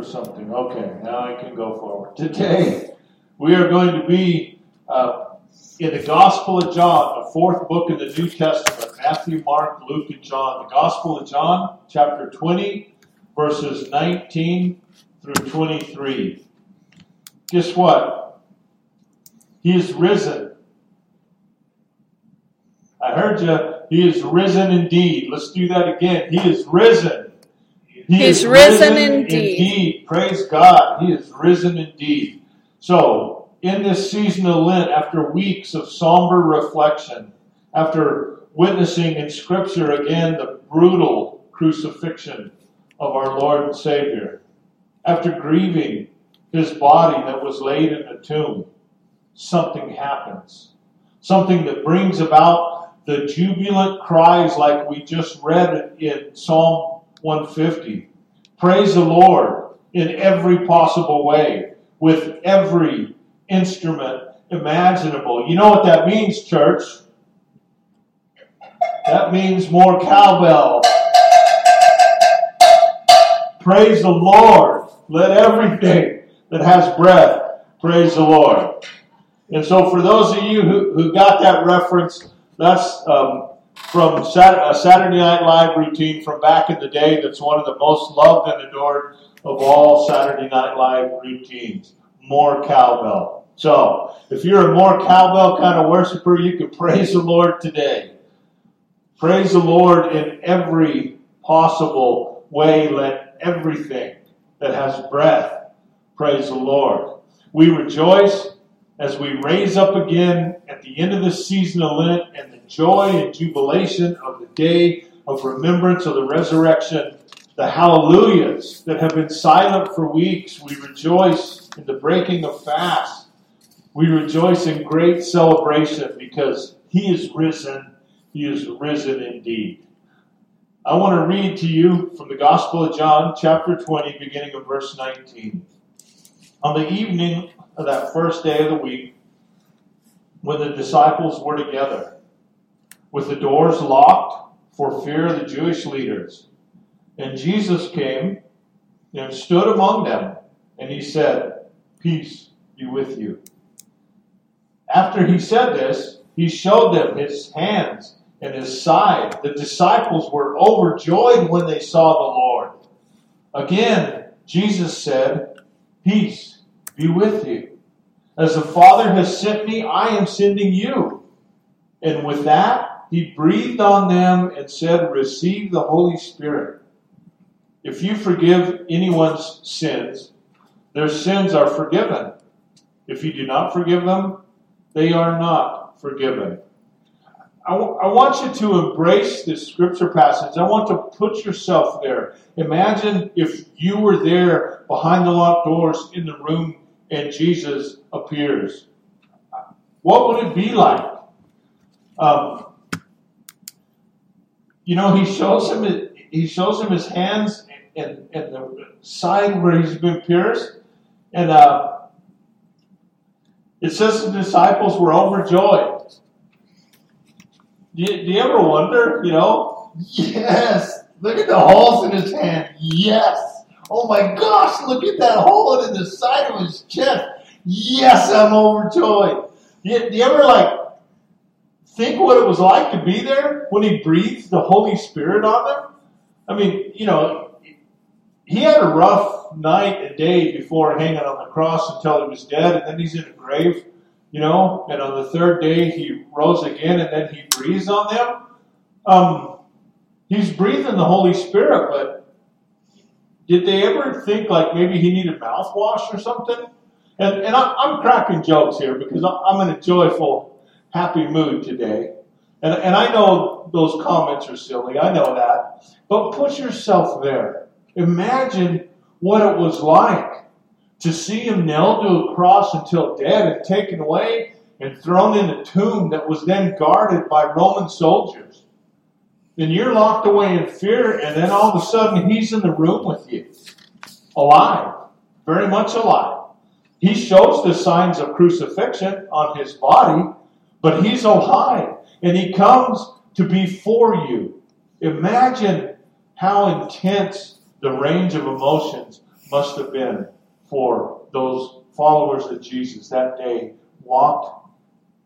for something. Okay, now I can go forward. Today, we are going to be uh, in the Gospel of John, the fourth book in the New Testament Matthew, Mark, Luke, and John. The Gospel of John, chapter 20, verses 19 through 23. Guess what? He is risen. I heard you. He is risen indeed. Let's do that again. He is risen. He He's is risen, risen indeed. indeed. Praise God. He is risen indeed. So, in this season of Lent, after weeks of somber reflection, after witnessing in Scripture again the brutal crucifixion of our Lord and Savior, after grieving his body that was laid in a tomb, something happens. Something that brings about the jubilant cries like we just read in Psalm 150. Praise the Lord in every possible way, with every instrument imaginable. You know what that means, church? That means more cowbell. Praise the Lord. Let everything that has breath praise the Lord. And so, for those of you who, who got that reference, that's um, from Saturday, a Saturday Night Live routine from back in the day that's one of the most loved and adored of all Saturday Night Live routines. More cowbell. So, if you're a more cowbell kind of worshiper, you can praise the Lord today. Praise the Lord in every possible way. Let everything that has breath praise the Lord. We rejoice as we raise up again at the end of the season of Lent and the joy and jubilation of the day of remembrance of the resurrection, the hallelujahs that have been silent for weeks. We rejoice in the breaking of fast. We rejoice in great celebration because He is risen. He is risen indeed. I want to read to you from the Gospel of John, chapter 20, beginning of verse 19. On the evening of that first day of the week, when the disciples were together, with the doors locked for fear of the Jewish leaders, and Jesus came and stood among them, and he said, Peace be with you. After he said this, he showed them his hands and his side. The disciples were overjoyed when they saw the Lord. Again, Jesus said, Peace be with you. As the Father has sent me, I am sending you. And with that, he breathed on them and said, Receive the Holy Spirit. If you forgive anyone's sins, their sins are forgiven. If you do not forgive them, they are not forgiven. I, w- I want you to embrace this scripture passage. I want to put yourself there. Imagine if you were there behind the locked doors in the room and Jesus appears. What would it be like? Um, you know, he shows him he shows him his hands and, and the side where he's been pierced, and uh, it says the disciples were overjoyed. Do you, do you ever wonder, you know? Yes, look at the holes in his hand. Yes. Oh my gosh, look at that hole in the side of his chest. Yes, I'm overjoyed. Do you, do you ever like think what it was like to be there when he breathed the Holy Spirit on them? I mean, you know, he had a rough night and day before hanging on the cross until he was dead, and then he's in a grave, you know, and on the third day he rose again, and then he breathes on them. Um, he's breathing the Holy Spirit, but did they ever think like maybe he needed mouthwash or something? And, and I, I'm cracking jokes here because I'm in a joyful, happy mood today. And, and I know those comments are silly. I know that. But put yourself there. Imagine what it was like to see him nailed to a cross until dead and taken away and thrown in a tomb that was then guarded by Roman soldiers then you're locked away in fear, and then all of a sudden he's in the room with you, alive, very much alive. He shows the signs of crucifixion on his body, but he's alive, and he comes to be for you. Imagine how intense the range of emotions must have been for those followers of Jesus that day locked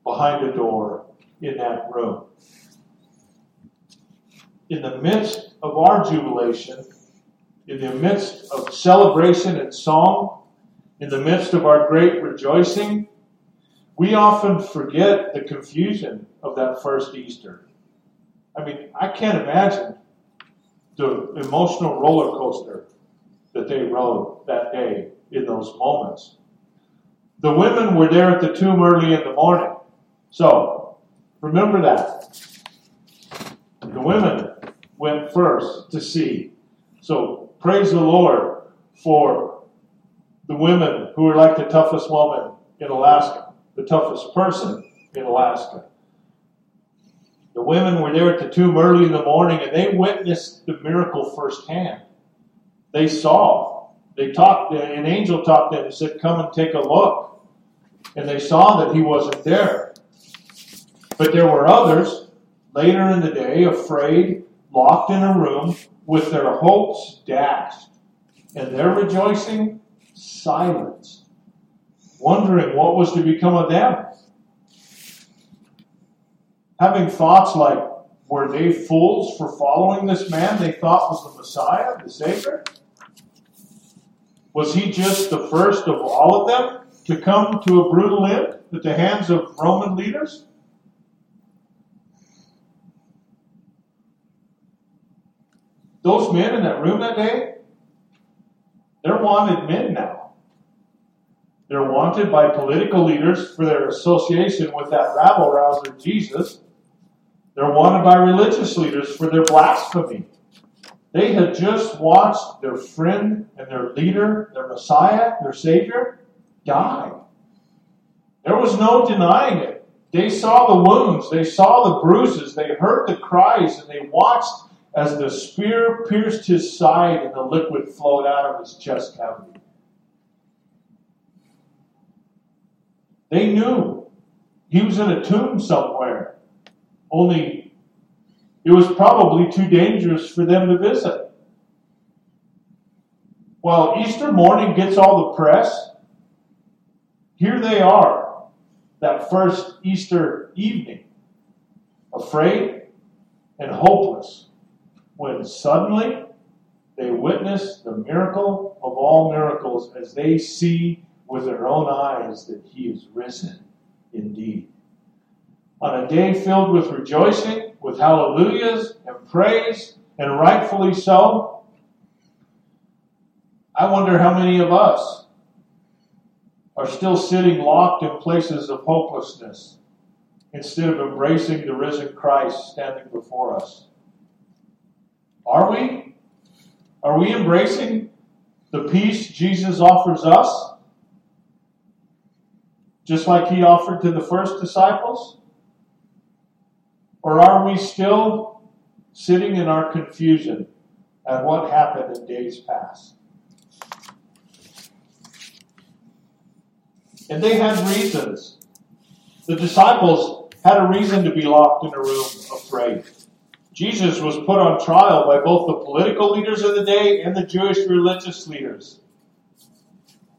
behind a door in that room. In the midst of our jubilation, in the midst of celebration and song, in the midst of our great rejoicing, we often forget the confusion of that first Easter. I mean, I can't imagine the emotional roller coaster that they rode that day in those moments. The women were there at the tomb early in the morning. So, remember that. The women went first to see. So, praise the Lord for the women who are like the toughest woman in Alaska, the toughest person in Alaska. The women were there at the tomb early in the morning and they witnessed the miracle firsthand. They saw, they talked, an angel talked to them and said, Come and take a look. And they saw that he wasn't there. But there were others later in the day, afraid, locked in a room with their hopes dashed and their rejoicing silenced, wondering what was to become of them. Having thoughts like, were they fools for following this man they thought was the Messiah, the Savior? Was he just the first of all of them to come to a brutal end at the hands of Roman leaders? Those men in that room that day, they're wanted men now. They're wanted by political leaders for their association with that rabble rouser Jesus. They're wanted by religious leaders for their blasphemy. They had just watched their friend and their leader, their Messiah, their Savior, die. There was no denying it. They saw the wounds, they saw the bruises, they heard the cries, and they watched as the spear pierced his side and the liquid flowed out of his chest cavity. They knew he was in a tomb somewhere, only it was probably too dangerous for them to visit. While Easter morning gets all the press, here they are, that first Easter evening, afraid and hopeless when suddenly they witness the miracle of all miracles as they see with their own eyes that he is risen indeed. On a day filled with rejoicing, with hallelujahs and praise, and rightfully so, I wonder how many of us are still sitting locked in places of hopelessness instead of embracing the risen Christ standing before us. Are we? Are we embracing the peace Jesus offers us? Just like he offered to the first disciples? Or are we still sitting in our confusion at what happened in days past? And they had reasons. The disciples had a reason to be locked in a room afraid. Jesus was put on trial by both the political leaders of the day and the Jewish religious leaders.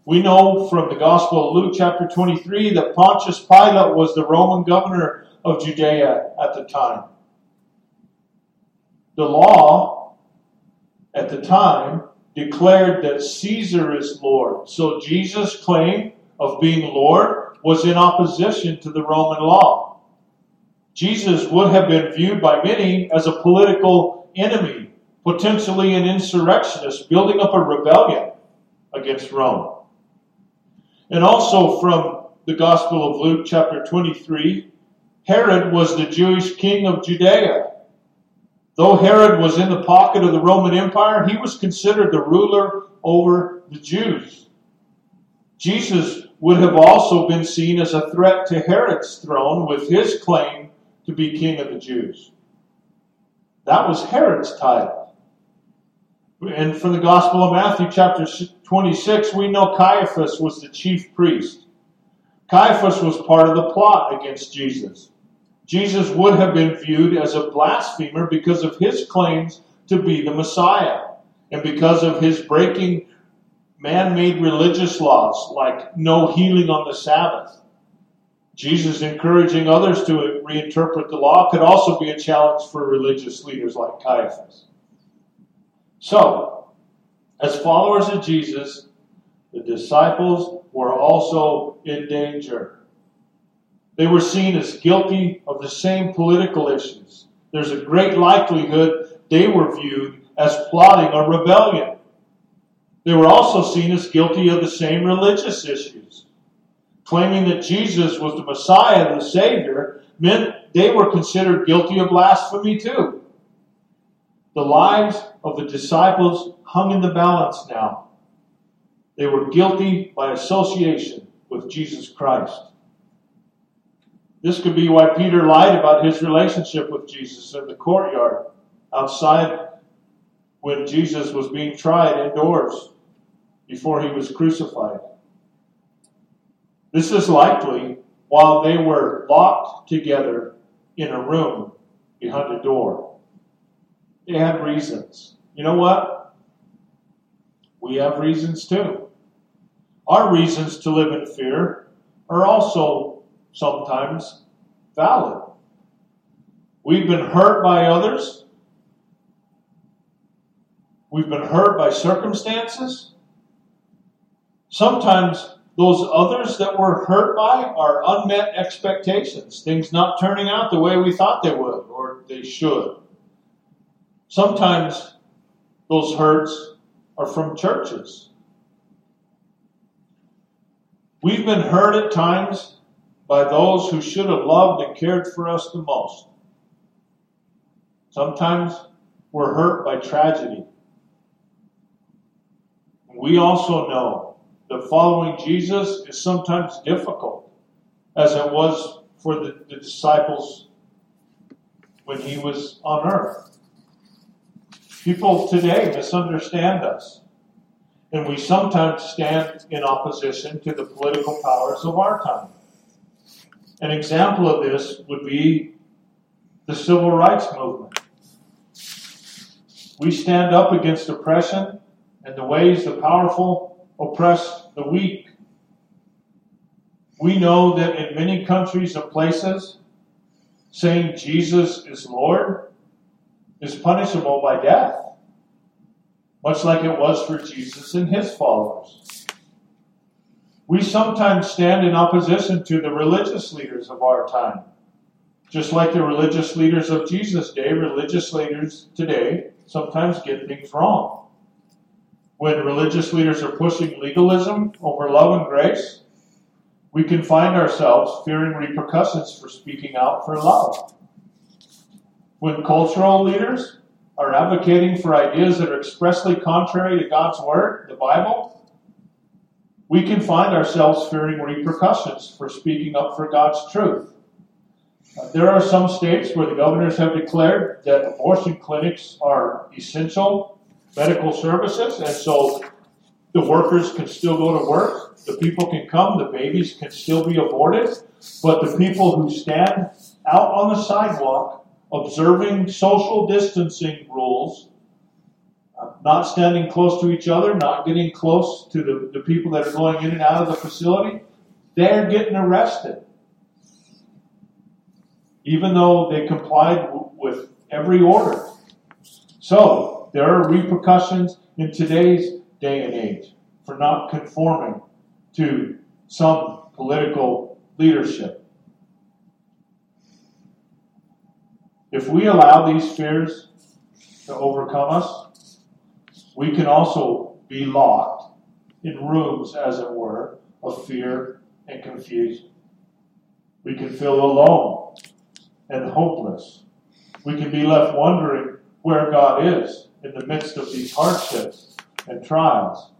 We know from the Gospel of Luke, chapter 23, that Pontius Pilate was the Roman governor of Judea at the time. The law at the time declared that Caesar is Lord. So Jesus' claim of being Lord was in opposition to the Roman law. Jesus would have been viewed by many as a political enemy, potentially an insurrectionist, building up a rebellion against Rome. And also from the Gospel of Luke, chapter 23, Herod was the Jewish king of Judea. Though Herod was in the pocket of the Roman Empire, he was considered the ruler over the Jews. Jesus would have also been seen as a threat to Herod's throne with his claim to be king of the Jews. That was Herod's title. And from the Gospel of Matthew, chapter 26, we know Caiaphas was the chief priest. Caiaphas was part of the plot against Jesus. Jesus would have been viewed as a blasphemer because of his claims to be the Messiah and because of his breaking man made religious laws like no healing on the Sabbath. Jesus encouraging others to reinterpret the law could also be a challenge for religious leaders like Caiaphas. So, as followers of Jesus, the disciples were also in danger. They were seen as guilty of the same political issues. There's a great likelihood they were viewed as plotting a rebellion. They were also seen as guilty of the same religious issues. Claiming that Jesus was the Messiah, the Savior, meant they were considered guilty of blasphemy too. The lives of the disciples hung in the balance now. They were guilty by association with Jesus Christ. This could be why Peter lied about his relationship with Jesus in the courtyard outside when Jesus was being tried indoors before he was crucified. This is likely while they were locked together in a room behind a door. They had reasons. You know what? We have reasons too. Our reasons to live in fear are also sometimes valid. We've been hurt by others. We've been hurt by circumstances. Sometimes those others that we're hurt by are unmet expectations, things not turning out the way we thought they would or they should. Sometimes those hurts are from churches. We've been hurt at times by those who should have loved and cared for us the most. Sometimes we're hurt by tragedy. We also know that following Jesus is sometimes difficult, as it was for the, the disciples when he was on earth. People today misunderstand us, and we sometimes stand in opposition to the political powers of our time. An example of this would be the civil rights movement. We stand up against oppression and the ways the powerful oppress the weak. We know that in many countries and places, saying Jesus is Lord is punishable by death, much like it was for Jesus and his followers. We sometimes stand in opposition to the religious leaders of our time. Just like the religious leaders of Jesus' day, religious leaders today sometimes get things wrong. When religious leaders are pushing legalism over love and grace, we can find ourselves fearing repercussions for speaking out for love. When cultural leaders are advocating for ideas that are expressly contrary to God's Word, the Bible, we can find ourselves fearing repercussions for speaking up for God's truth. Uh, there are some states where the governors have declared that abortion clinics are essential medical services, and so the workers can still go to work, the people can come, the babies can still be aborted, but the people who stand out on the sidewalk observing social distancing rules uh, not standing close to each other, not getting close to the, the people that are going in and out of the facility, they're getting arrested. Even though they complied w- with every order. So, there are repercussions in today's day and age for not conforming to some political leadership. If we allow these fears to overcome us, we can also be locked in rooms, as it were, of fear and confusion. We can feel alone and hopeless. We can be left wondering where God is in the midst of these hardships and trials.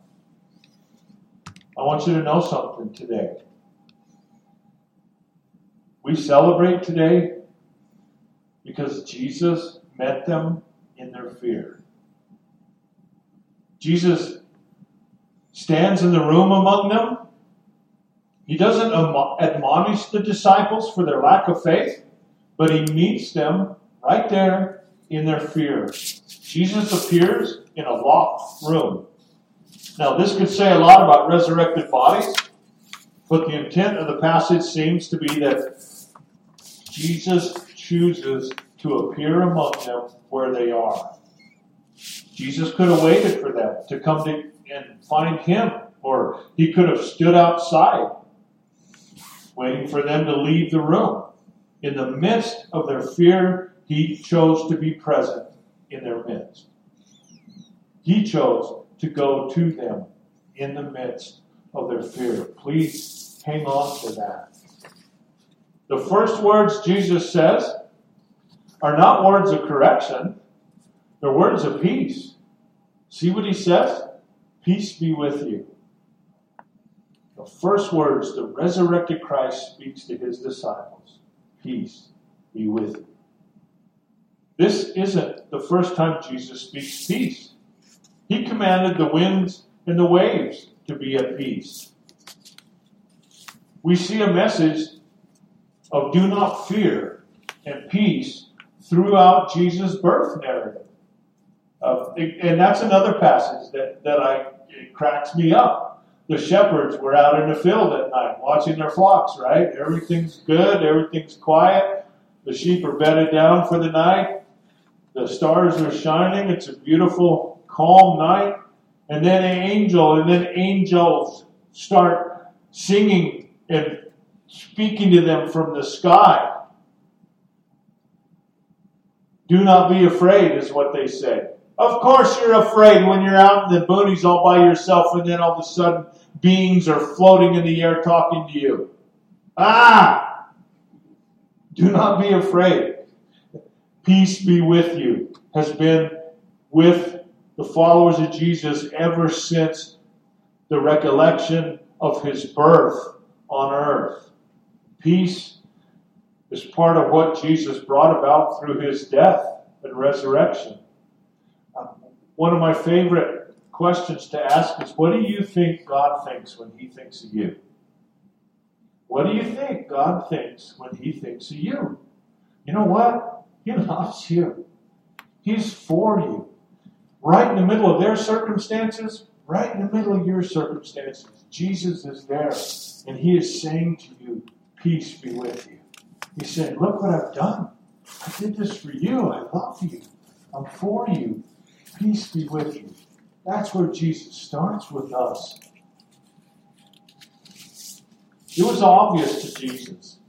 I want you to know something today. We celebrate today because Jesus met them in their fear. Jesus stands in the room among them. He doesn't admonish the disciples for their lack of faith, but he meets them right there in their fear. Jesus appears in a locked room. Now, this could say a lot about resurrected bodies, but the intent of the passage seems to be that Jesus chooses to appear among them where they are. Jesus could have waited for them to come to and find him, or he could have stood outside waiting for them to leave the room. In the midst of their fear, he chose to be present in their midst. He chose to go to them in the midst of their fear. Please hang on to that. The first words Jesus says are not words of correction, they're words of peace. See what he says? Peace be with you. The first words the resurrected Christ speaks to his disciples Peace be with you. This isn't the first time Jesus speaks peace. He commanded the winds and the waves to be at peace. We see a message of do not fear and peace throughout Jesus' birth narrative. Uh, and that's another passage that, that I, it cracks me up. The shepherds were out in the field at night watching their flocks, right? Everything's good, everything's quiet. The sheep are bedded down for the night. The stars are shining. It's a beautiful, calm night. And then an angel, and then angels start singing and speaking to them from the sky. Do not be afraid, is what they say. Of course, you're afraid when you're out in the boonies all by yourself, and then all of a sudden beings are floating in the air talking to you. Ah! Do not be afraid. Peace be with you has been with the followers of Jesus ever since the recollection of his birth on earth. Peace is part of what Jesus brought about through his death and resurrection. Um, one of my favorite questions to ask is what do you think God thinks when he thinks of you? What do you think God thinks when he thinks of you? You know what? He loves you. He's for you. Right in the middle of their circumstances, right in the middle of your circumstances, Jesus is there. And he is saying to you, Peace be with you. He said, Look what I've done. I did this for you. I love you. I'm for you. Peace be with you. That's where Jesus starts with us. It was obvious to Jesus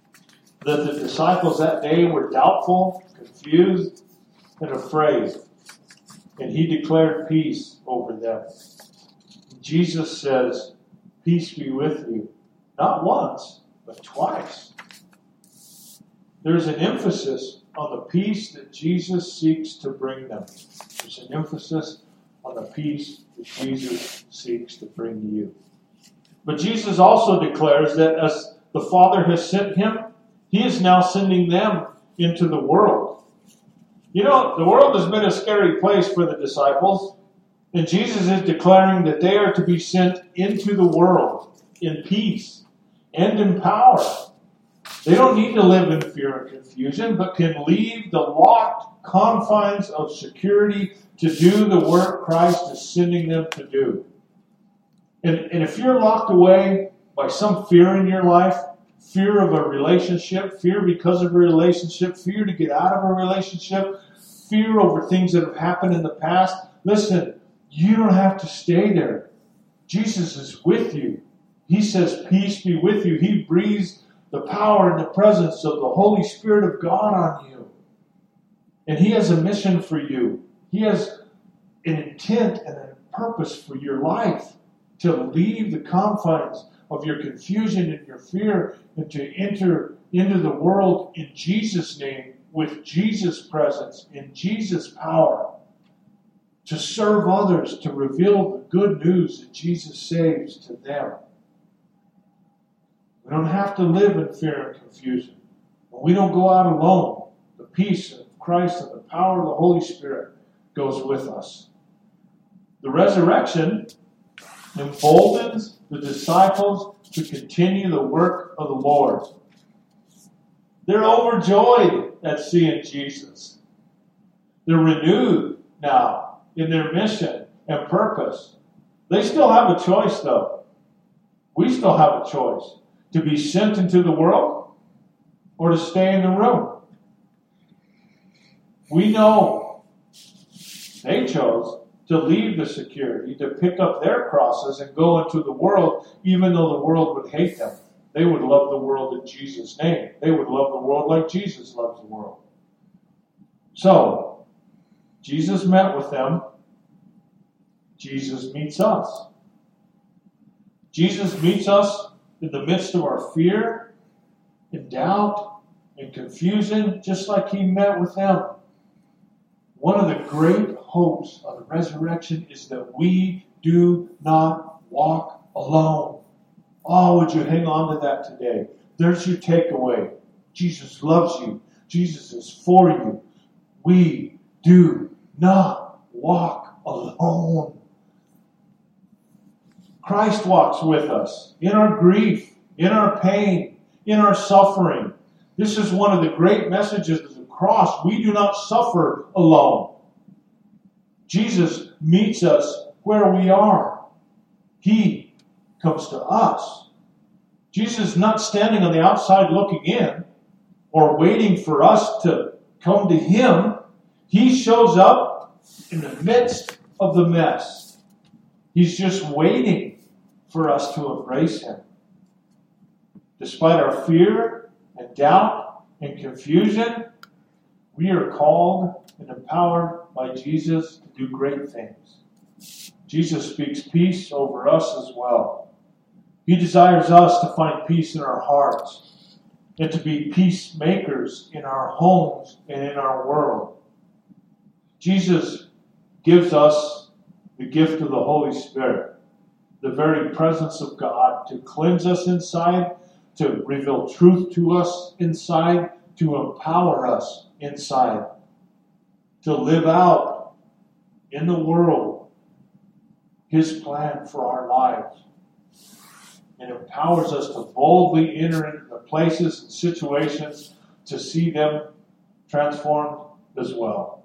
that the disciples that day were doubtful, confused, and afraid. And he declared peace over them. Jesus says, Peace be with you. Not once, but twice. There's an emphasis on the peace that Jesus seeks to bring them. There's an emphasis on the peace that Jesus seeks to bring to you. But Jesus also declares that as the Father has sent him, he is now sending them into the world. You know, the world has been a scary place for the disciples, and Jesus is declaring that they are to be sent into the world in peace and in power. They don't need to live in fear and confusion, but can leave the locked confines of security to do the work Christ is sending them to do. And, and if you're locked away by some fear in your life, fear of a relationship, fear because of a relationship, fear to get out of a relationship, fear over things that have happened in the past, listen, you don't have to stay there. Jesus is with you. He says, Peace be with you. He breathes the power and the presence of the Holy Spirit of God on you. And He has a mission for you. He has an intent and a purpose for your life to leave the confines of your confusion and your fear and to enter into the world in Jesus' name with Jesus' presence, in Jesus' power, to serve others, to reveal the good news that Jesus saves to them. We don't have to live in fear and confusion. When we don't go out alone, the peace of Christ and the power of the Holy Spirit goes with us. The resurrection emboldens the disciples to continue the work of the Lord. They're overjoyed at seeing Jesus. They're renewed now in their mission and purpose. They still have a choice, though. We still have a choice to be sent into the world or to stay in the room. We know they chose to leave the security, to pick up their crosses and go into the world, even though the world would hate them. They would love the world in Jesus' name. They would love the world like Jesus loves the world. So, Jesus met with them. Jesus meets us. Jesus meets us in the midst of our fear and doubt and confusion, just like he met with them. One of the great hopes of the resurrection is that we do not walk alone. Oh, would you hang on to that today? There's your takeaway. Jesus loves you. Jesus is for you. We do not walk alone. Christ walks with us in our grief, in our pain, in our suffering. This is one of the great messages of the cross. We do not suffer alone. Jesus meets us where we are. He comes to us. Jesus is not standing on the outside looking in or waiting for us to come to Him. He shows up in the midst of the mess. He's just waiting for us to embrace Him. Despite our fear and doubt and confusion, we are called and empowered by Jesus to do great things. Jesus speaks peace over us as well. He desires us to find peace in our hearts and to be peacemakers in our homes and in our world. Jesus gives us the gift of the Holy Spirit, the very presence of God to cleanse us inside, to reveal truth to us inside, to empower us inside, to live out in the world His plan for our lives. It empowers us to boldly enter into the places and situations to see them transformed as well.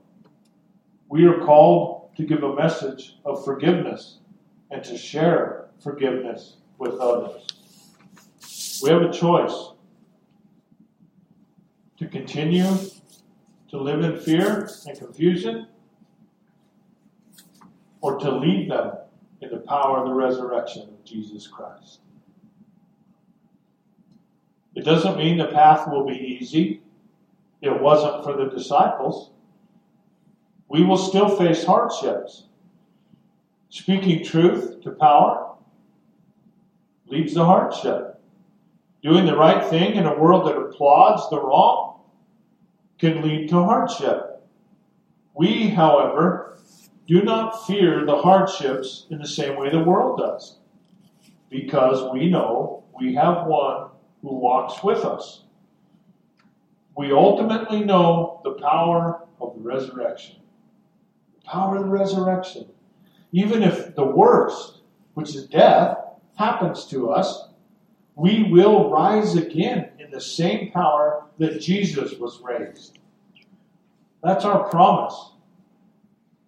We are called to give a message of forgiveness and to share forgiveness with others. We have a choice to continue to live in fear and confusion or to lead them in the power of the resurrection of Jesus Christ. It doesn't mean the path will be easy. It wasn't for the disciples. We will still face hardships. Speaking truth to power leads to hardship. Doing the right thing in a world that applauds the wrong can lead to hardship. We, however, do not fear the hardships in the same way the world does, because we know we have one who walks with us. We ultimately know the power of the resurrection. The power of the resurrection. Even if the worst, which is death, happens to us, we will rise again in the same power that Jesus was raised. That's our promise.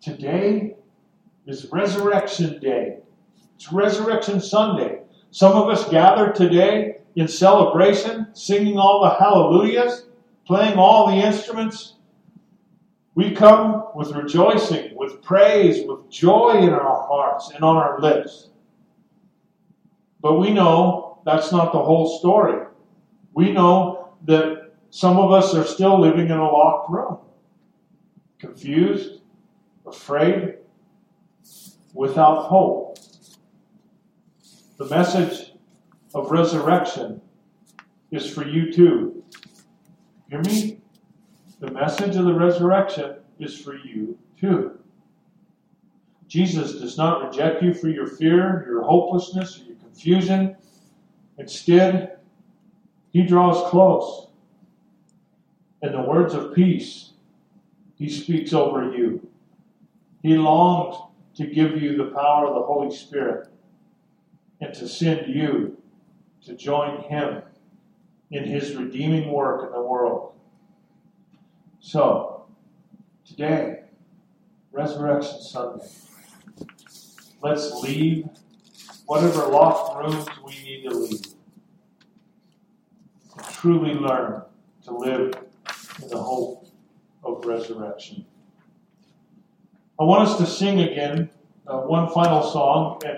Today is Resurrection Day. It's Resurrection Sunday. Some of us gather today in celebration, singing all the hallelujahs, playing all the instruments. We come with rejoicing, with praise, with joy in our hearts and on our lips. But we know that's not the whole story. We know that some of us are still living in a locked room, confused, afraid, without hope. The message of resurrection is for you too. Hear me? The message of the resurrection is for you too. Jesus does not reject you for your fear, your hopelessness, or your confusion. Instead, he draws close. And the words of peace he speaks over you. He longs to give you the power of the Holy Spirit and to send you to join him in his redeeming work in the world. So, today, Resurrection Sunday, let's leave whatever locked rooms we need to leave. And truly learn to live in the hope of resurrection. I want us to sing again uh, one final song, and